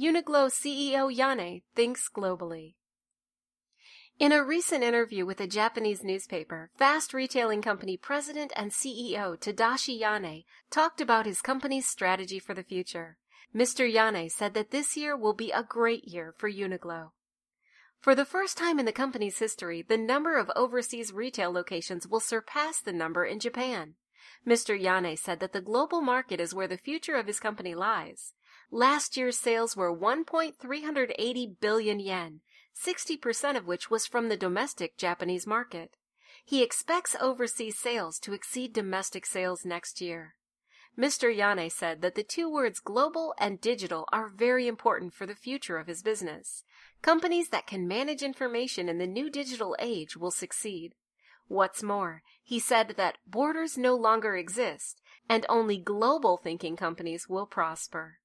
Uniqlo CEO Yanai thinks globally. In a recent interview with a Japanese newspaper, fast retailing company president and CEO Tadashi Yanai talked about his company's strategy for the future. Mr. Yanai said that this year will be a great year for Uniqlo. For the first time in the company's history, the number of overseas retail locations will surpass the number in Japan. Mr. Yanai said that the global market is where the future of his company lies. Last year's sales were 1.380 billion yen, 60% of which was from the domestic Japanese market. He expects overseas sales to exceed domestic sales next year. Mr. Yanai said that the two words global and digital are very important for the future of his business. Companies that can manage information in the new digital age will succeed. What's more, he said that borders no longer exist and only global thinking companies will prosper.